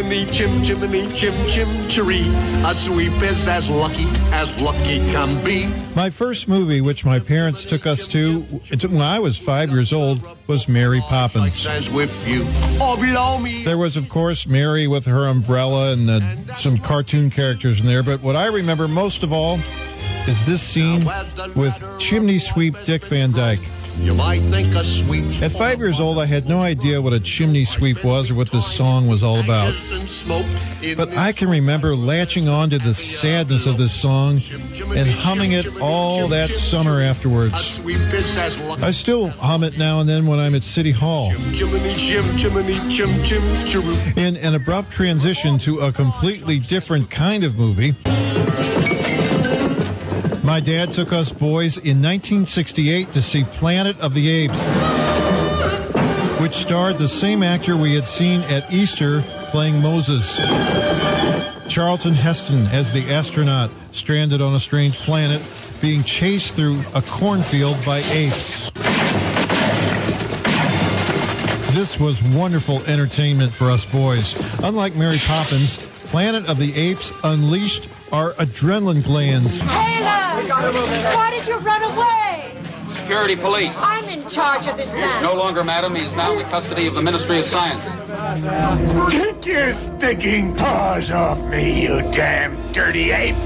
Chimney, chim chimney, chim chim chiree. A sweep is as lucky as lucky can be. My first movie, which my parents took us to when I was five years old, was Mary Poppins. Says with you, or below me. There was, of course, Mary with her umbrella and uh, some cartoon characters in there. But what I remember most of all is this scene with chimney sweep Dick Van Dyke. You might think a sweep. At five years old, I had no idea what a chimney sweep was or what this song was all about. But I can remember latching on to the sadness of this song and humming it all that summer afterwards. I still hum it now and then when I'm at City Hall. In an abrupt transition to a completely different kind of movie, my dad took us boys in 1968 to see Planet of the Apes, which starred the same actor we had seen at Easter playing Moses. Charlton Heston as the astronaut stranded on a strange planet being chased through a cornfield by apes. This was wonderful entertainment for us boys. Unlike Mary Poppins, Planet of the Apes unleashed our adrenaline glands. Taylor! Why did you run away? Security police. I'm in charge of this man. No longer, madam. He is now in the custody of the Ministry of Science. Take your stinking paws off me, you damn dirty ape!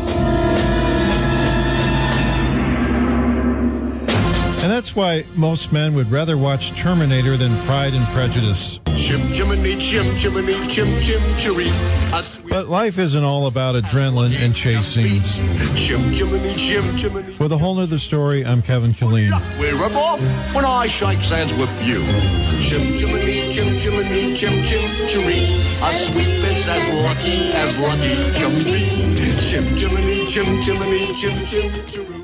And that's why most men would rather watch Terminator than Pride and Prejudice. Chim chimney, chim chimney, chim chim chiree. A But life isn't all about adrenaline and chase scenes. Chim chimney, chim chimney. With a whole nother story, I'm Kevin Killeen. We're off when I shake hands with you. Chim chimney, chim chimney, chim chim chiree. A sweep as lucky as lucky can be. Chim chimney, chim chimney, chim chim.